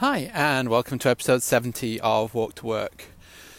Hi, and welcome to episode 70 of Walk to Work.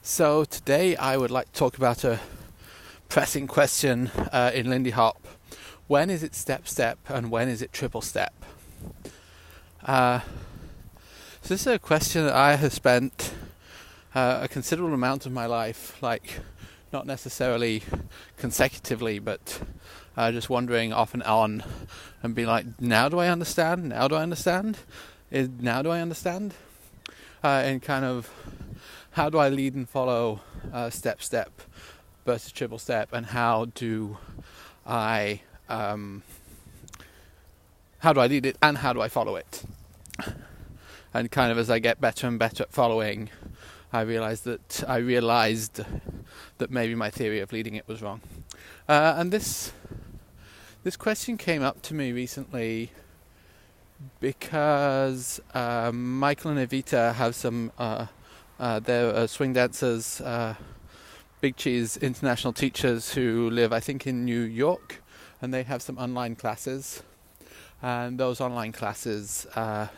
So, today I would like to talk about a pressing question uh, in Lindy Hop when is it step step and when is it triple step? Uh, so, this is a question that I have spent uh, a considerable amount of my life, like not necessarily consecutively, but uh, just wondering off and on and being like, now do I understand? Now do I understand? Is now do I understand? Uh, and kind of how do I lead and follow uh, step step versus triple step, and how do I um, how do I lead it and how do I follow it? And kind of as I get better and better at following, I realized that I realized that maybe my theory of leading it was wrong. Uh, and this this question came up to me recently because uh, Michael and Evita have some. Uh, uh, they're uh, swing dancers, uh, Big Cheese international teachers who live, I think, in New York, and they have some online classes. And those online classes uh,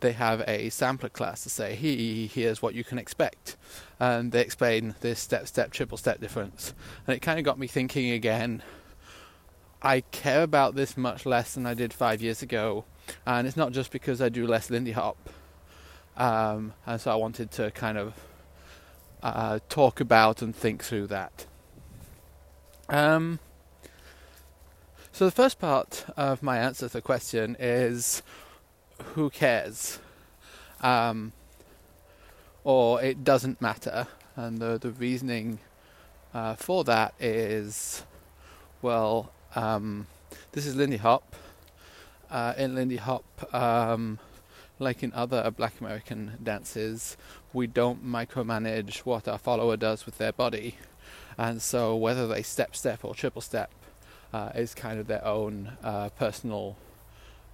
they have a sampler class to say, "He, here's what you can expect," and they explain this step, step, triple step difference. And it kind of got me thinking again. I care about this much less than I did five years ago, and it's not just because I do less Lindy Hop. Um, and so I wanted to kind of uh, talk about and think through that. Um, so the first part of my answer to the question is who cares? Um, or it doesn't matter. And the, the reasoning uh, for that is well, um, this is Lindy Hop. Uh, in Lindy Hop, um, like in other black American dances, we don't micromanage what our follower does with their body. And so, whether they step, step, or triple step uh, is kind of their own uh, personal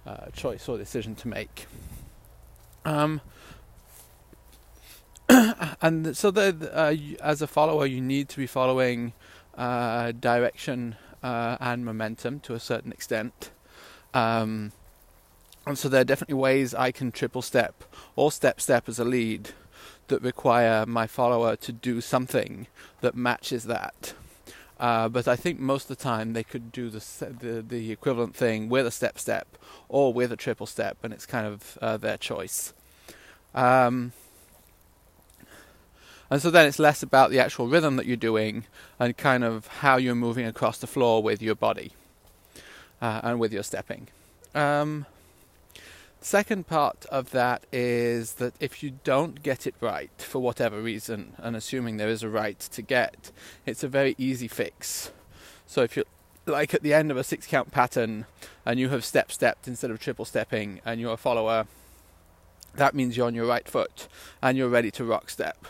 uh, choice or decision to make. Um, and so, uh, as a follower, you need to be following uh, direction uh, and momentum to a certain extent. Um, and so, there are definitely ways I can triple step or step step as a lead that require my follower to do something that matches that. Uh, but I think most of the time they could do the, the, the equivalent thing with a step step or with a triple step, and it's kind of uh, their choice. Um, and so then it's less about the actual rhythm that you're doing and kind of how you're moving across the floor with your body uh, and with your stepping. Um, Second part of that is that if you don't get it right for whatever reason, and assuming there is a right to get, it's a very easy fix. So if you're like at the end of a six count pattern and you have step stepped instead of triple stepping and you're a follower, that means you're on your right foot and you're ready to rock step.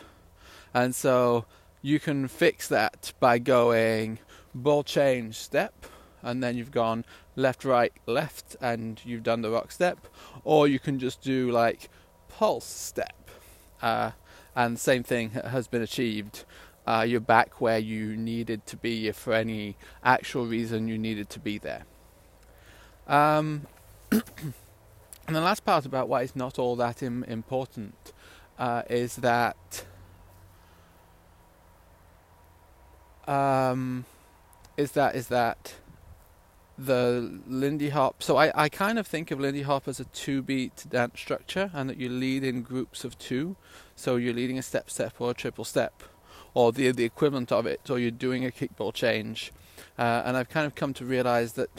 And so you can fix that by going ball change step and then you've gone left, right, left, and you've done the rock step, or you can just do like pulse step, uh, and same thing has been achieved. Uh, you're back where you needed to be if for any actual reason you needed to be there. Um, and the last part about why it's not all that Im- important uh, is that um, is that is that the Lindy Hop. So I, I kind of think of Lindy Hop as a two beat dance structure and that you lead in groups of two. So you're leading a step step or a triple step or the the equivalent of it or you're doing a kickball change. Uh, and I've kind of come to realize that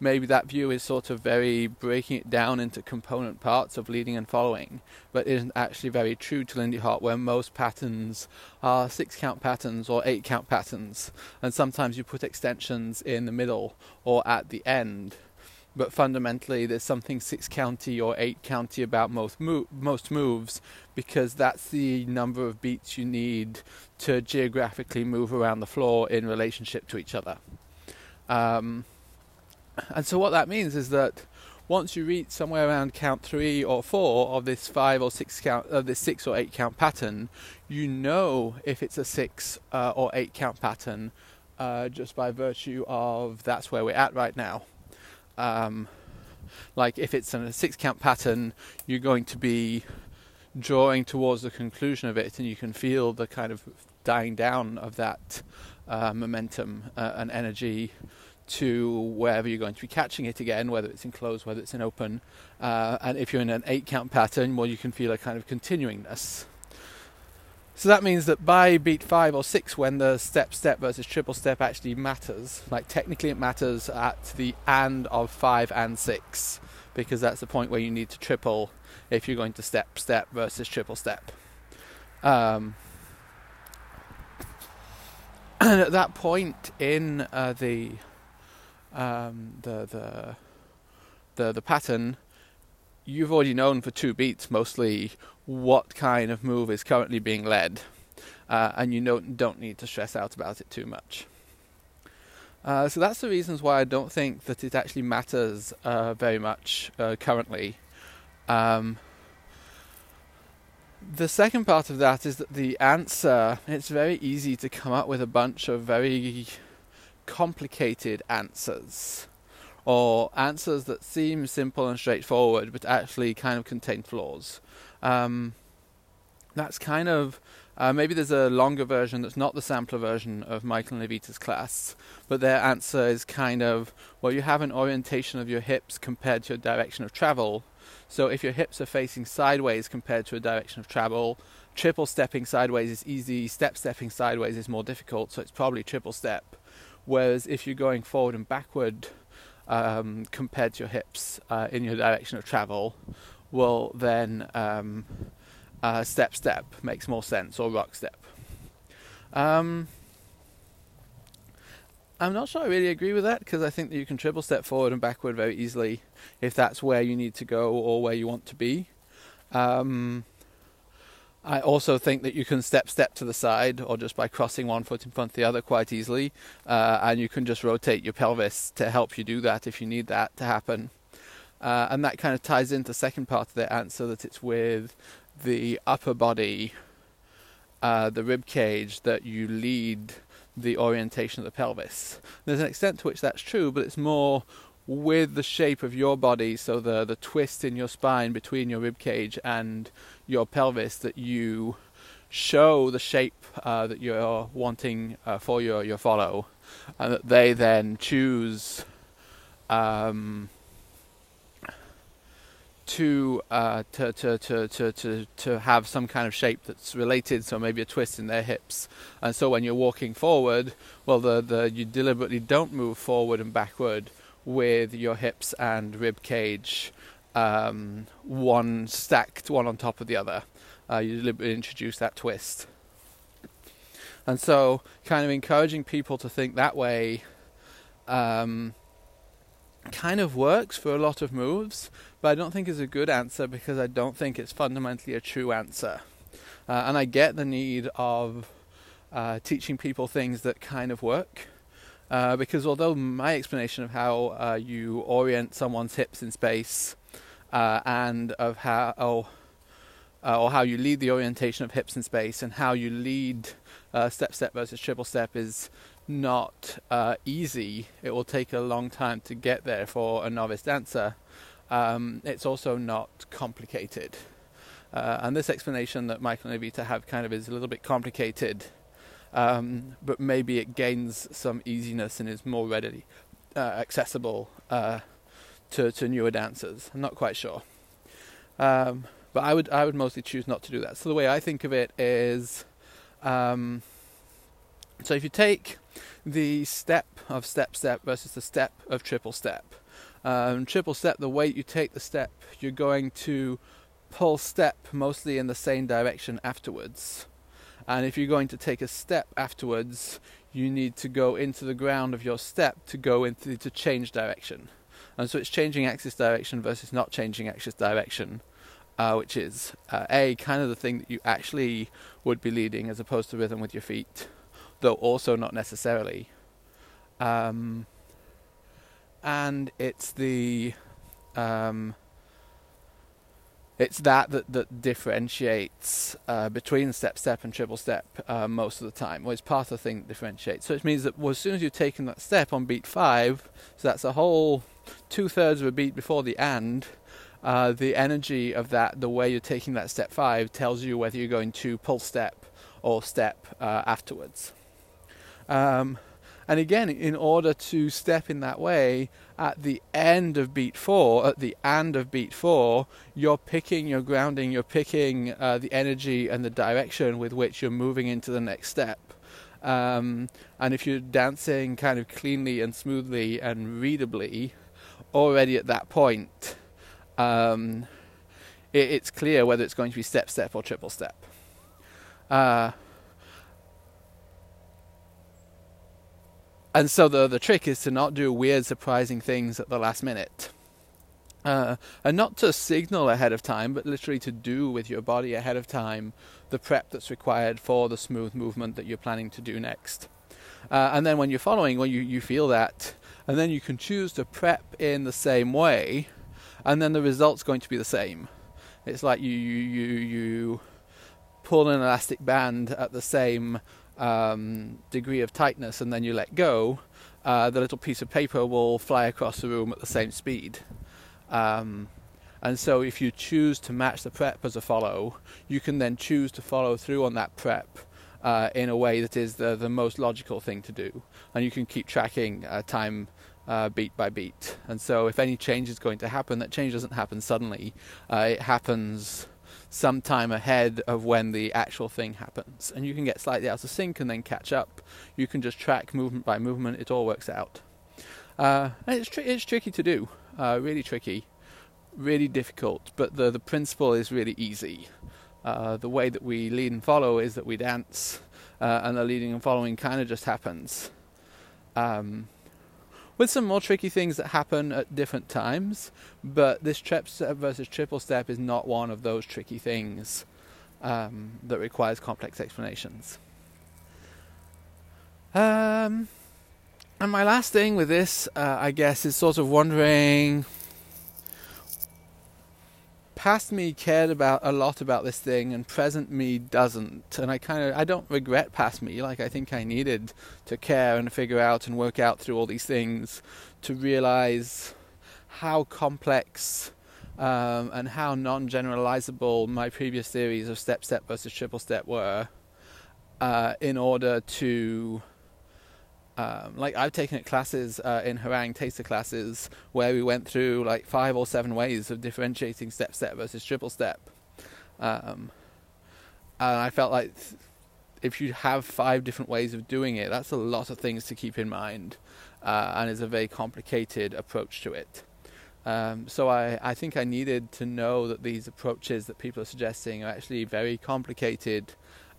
maybe that view is sort of very breaking it down into component parts of leading and following, but isn't actually very true to Lindy Hop, where most patterns are six count patterns or eight count patterns, and sometimes you put extensions in the middle or at the end. But fundamentally, there's something six county or eight county about most mo- most moves because that's the number of beats you need to geographically move around the floor in relationship to each other. Um, and so what that means is that once you reach somewhere around count three or four of this five or six count of this six or eight count pattern, you know if it's a six uh, or eight count pattern uh, just by virtue of that's where we're at right now. Um, like if it's a six count pattern, you're going to be drawing towards the conclusion of it, and you can feel the kind of dying down of that uh, momentum uh, and energy to wherever you're going to be catching it again, whether it's in close, whether it's in open. Uh, and if you're in an eight count pattern, well, you can feel a kind of continuingness. So that means that by beat five or six, when the step step versus triple step actually matters, like technically it matters at the and of five and six, because that's the point where you need to triple if you're going to step step versus triple step. Um, and at that point in uh, the, um, the the the the pattern, you've already known for two beats mostly what kind of move is currently being led, uh, and you don't don't need to stress out about it too much. Uh, so that's the reasons why I don't think that it actually matters uh, very much uh, currently. Um, the second part of that is that the answer, it's very easy to come up with a bunch of very complicated answers, or answers that seem simple and straightforward but actually kind of contain flaws. Um, that's kind of uh, maybe there's a longer version that's not the sampler version of Michael and Evita's class, but their answer is kind of well, you have an orientation of your hips compared to your direction of travel. So if your hips are facing sideways compared to a direction of travel, triple stepping sideways is easy, step stepping sideways is more difficult, so it's probably triple step. Whereas if you're going forward and backward um, compared to your hips uh, in your direction of travel, well, then um, uh, step step makes more sense, or rock step. Um, I'm not sure I really agree with that because I think that you can triple step forward and backward very easily if that's where you need to go or where you want to be. Um, I also think that you can step step to the side or just by crossing one foot in front of the other quite easily, uh, and you can just rotate your pelvis to help you do that if you need that to happen. Uh, and that kind of ties into the second part of the answer that it's with the upper body, uh, the rib cage, that you lead the orientation of the pelvis. There's an extent to which that's true, but it's more with the shape of your body, so the the twist in your spine between your rib cage and your pelvis, that you show the shape uh, that you're wanting uh, for your your follow, and that they then choose. Um, to, uh, to, to, to, to, to, to have some kind of shape that's related, so maybe a twist in their hips. And so when you're walking forward, well, the, the, you deliberately don't move forward and backward with your hips and rib cage um, one stacked, one on top of the other. Uh, you deliberately introduce that twist. And so, kind of encouraging people to think that way um, kind of works for a lot of moves, but I don't think is a good answer because I don't think it's fundamentally a true answer. Uh, and I get the need of uh, teaching people things that kind of work. Uh, because although my explanation of how uh, you orient someone's hips in space uh, and of how oh, uh, or how you lead the orientation of hips in space and how you lead step step versus triple step is not uh, easy. It will take a long time to get there for a novice dancer. Um, it's also not complicated. Uh, and this explanation that Michael and Evita have kind of is a little bit complicated, um, but maybe it gains some easiness and is more readily uh, accessible uh, to, to newer dancers. I'm not quite sure. Um, but I would I would mostly choose not to do that. So the way I think of it is, um, so if you take the step of step step versus the step of triple step. Um, triple step, the way you take the step, you're going to pull step mostly in the same direction afterwards. And if you're going to take a step afterwards, you need to go into the ground of your step to go into to change direction. And so it's changing axis direction versus not changing axis direction, uh, which is uh, a kind of the thing that you actually would be leading as opposed to rhythm with your feet though also not necessarily. Um, and it's the um, it's that that, that differentiates uh, between step step and triple step uh, most of the time. It's part of the thing that differentiates. So it means that well, as soon as you've taken that step on beat five, so that's a whole two thirds of a beat before the and, uh, the energy of that, the way you're taking that step five, tells you whether you're going to pull step or step uh, afterwards. Um, and again, in order to step in that way, at the end of beat four, at the end of beat four, you're picking, you're grounding, you're picking uh, the energy and the direction with which you're moving into the next step. Um, and if you're dancing kind of cleanly and smoothly and readably, already at that point, um, it, it's clear whether it's going to be step, step, or triple step. Uh, and so the the trick is to not do weird, surprising things at the last minute. Uh, and not to signal ahead of time, but literally to do with your body ahead of time the prep that's required for the smooth movement that you're planning to do next. Uh, and then when you're following, when you, you feel that, and then you can choose to prep in the same way, and then the result's going to be the same. It's like you you you, you pull an elastic band at the same um, degree of tightness, and then you let go. Uh, the little piece of paper will fly across the room at the same speed. Um, and so, if you choose to match the prep as a follow, you can then choose to follow through on that prep uh, in a way that is the, the most logical thing to do. And you can keep tracking uh, time uh, beat by beat. And so, if any change is going to happen, that change doesn't happen suddenly, uh, it happens sometime ahead of when the actual thing happens. And you can get slightly out of sync and then catch up. You can just track movement by movement, it all works out. Uh, it's, tr- it's tricky to do uh, really tricky, really difficult, but the, the principle is really easy. Uh, the way that we lead and follow is that we dance, uh, and the leading and following kind of just happens. Um, with some more tricky things that happen at different times, but this trip step versus triple step is not one of those tricky things um, that requires complex explanations. Um, and my last thing with this, uh, I guess, is sort of wondering. Past me cared about a lot about this thing, and present me doesn't. And I kind of I don't regret past me. Like I think I needed to care and figure out and work out through all these things to realize how complex um, and how non-generalizable my previous theories of step step versus triple step were, uh, in order to um, like I've taken classes uh, in Herräng taster classes where we went through like five or seven ways of differentiating step step versus triple step, um, and I felt like if you have five different ways of doing it, that's a lot of things to keep in mind, uh, and it's a very complicated approach to it. Um, so I, I think I needed to know that these approaches that people are suggesting are actually very complicated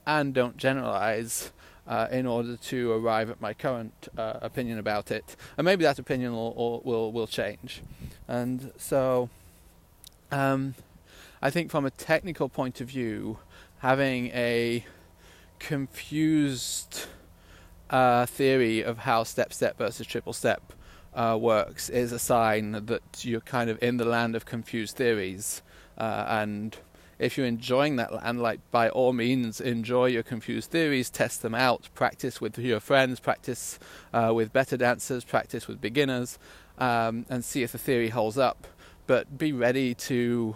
and don't generalize uh, in order to arrive at my current uh, opinion about it. And maybe that opinion will will will change. And so, um, I think from a technical point of view, having a confused uh, theory of how step step versus triple step uh, works is a sign that you're kind of in the land of confused theories uh, and if you're enjoying that and like by all means enjoy your confused theories test them out practice with your friends practice uh, with better dancers practice with beginners um, and see if the theory holds up. But be ready to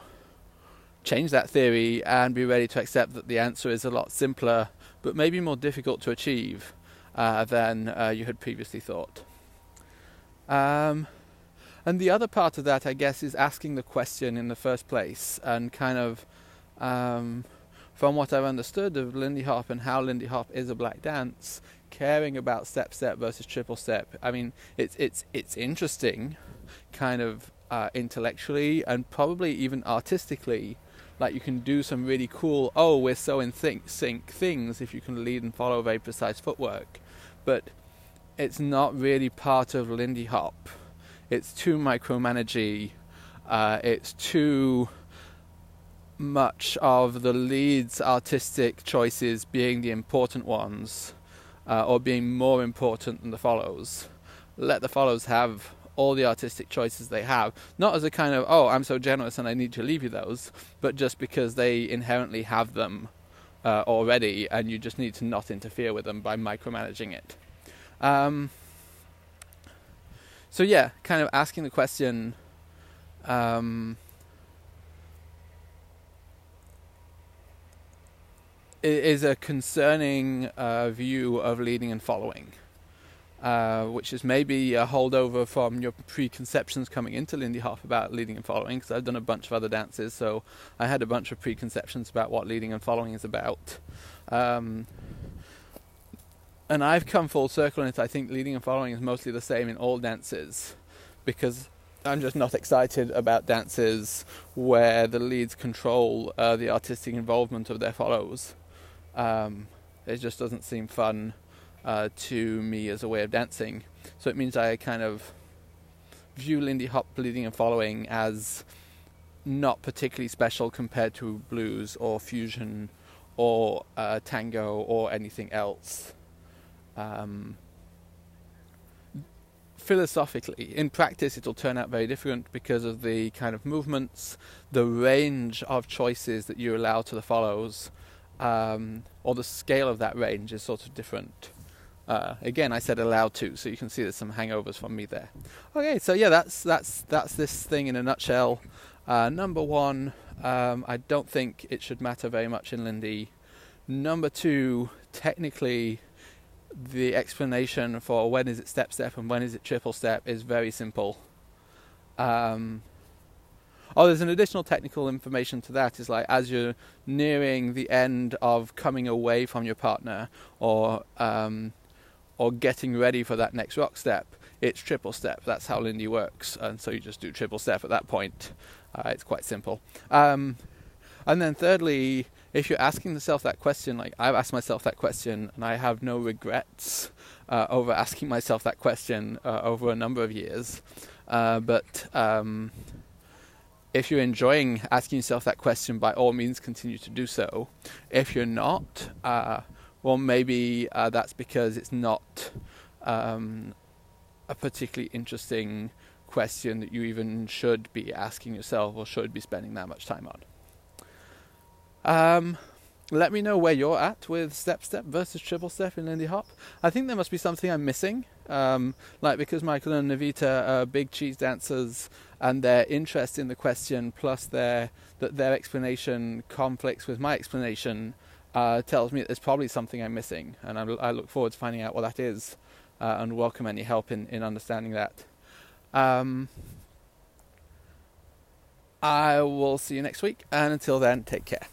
change that theory and be ready to accept that the answer is a lot simpler but maybe more difficult to achieve uh, than uh, you had previously thought. Um, and the other part of that, I guess, is asking the question in the first place and kind of um, from what I've understood of Lindy Hop and how Lindy Hop is a black dance, caring about step step versus triple step. I mean, it's it's it's interesting, kind of uh, intellectually and probably even artistically. Like you can do some really cool. Oh, we're so in sync, sync things if you can lead and follow very precise footwork, but it's not really part of Lindy Hop. It's too micromanagey. Uh, it's too much of the lead's artistic choices being the important ones uh, or being more important than the follows. Let the follows have all the artistic choices they have, not as a kind of, oh, I'm so generous and I need to leave you those, but just because they inherently have them uh, already and you just need to not interfere with them by micromanaging it. Um, so, yeah, kind of asking the question. Um, is a concerning uh, view of leading and following, uh, which is maybe a holdover from your preconceptions coming into Lindy Hop about leading and following. Because I've done a bunch of other dances, so I had a bunch of preconceptions about what leading and following is about. Um, and I've come full circle in it. I think leading and following is mostly the same in all dances, because I'm just not excited about dances where the leads control uh, the artistic involvement of their follows. Um, it just doesn't seem fun uh, to me as a way of dancing. So it means I kind of view Lindy Hop leading and following as not particularly special compared to blues or fusion or uh, tango or anything else. Um, philosophically, in practice, it'll turn out very different because of the kind of movements, the range of choices that you allow to the follows, um, or the scale of that range is sort of different. Uh, again, I said allowed to, so you can see there's some hangovers from me there. Okay, so yeah, that's that's that's this thing in a nutshell. Uh, number one, um, I don't think it should matter very much in Lindy. Number two, technically, the explanation for when is it step step and when is it triple step is very simple. Um, oh, there's an additional technical information to that. Is like as you're nearing the end of coming away from your partner or um, or getting ready for that next rock step, it's triple step. That's how Lindy works, and so you just do triple step at that point. Uh, it's quite simple. Um, and then thirdly, if you're asking yourself that question, like I've asked myself that question, and I have no regrets uh, over asking myself that question uh, over a number of years. Uh, but um, if you're enjoying asking yourself that question, by all means, continue to do so. If you're not, uh, well, maybe uh, that's because it's not um, a particularly interesting question that you even should be asking yourself or should be spending that much time on. Um, let me know where you're at with step step versus triple step in Lindy Hop. I think there must be something I'm missing. Um, like because Michael and Evita are big cheese dancers, and their interest in the question plus their that their explanation conflicts with my explanation uh, tells me that there's probably something I'm missing, and I, I look forward to finding out what that is, uh, and welcome any help in in understanding that. Um, I will see you next week, and until then, take care.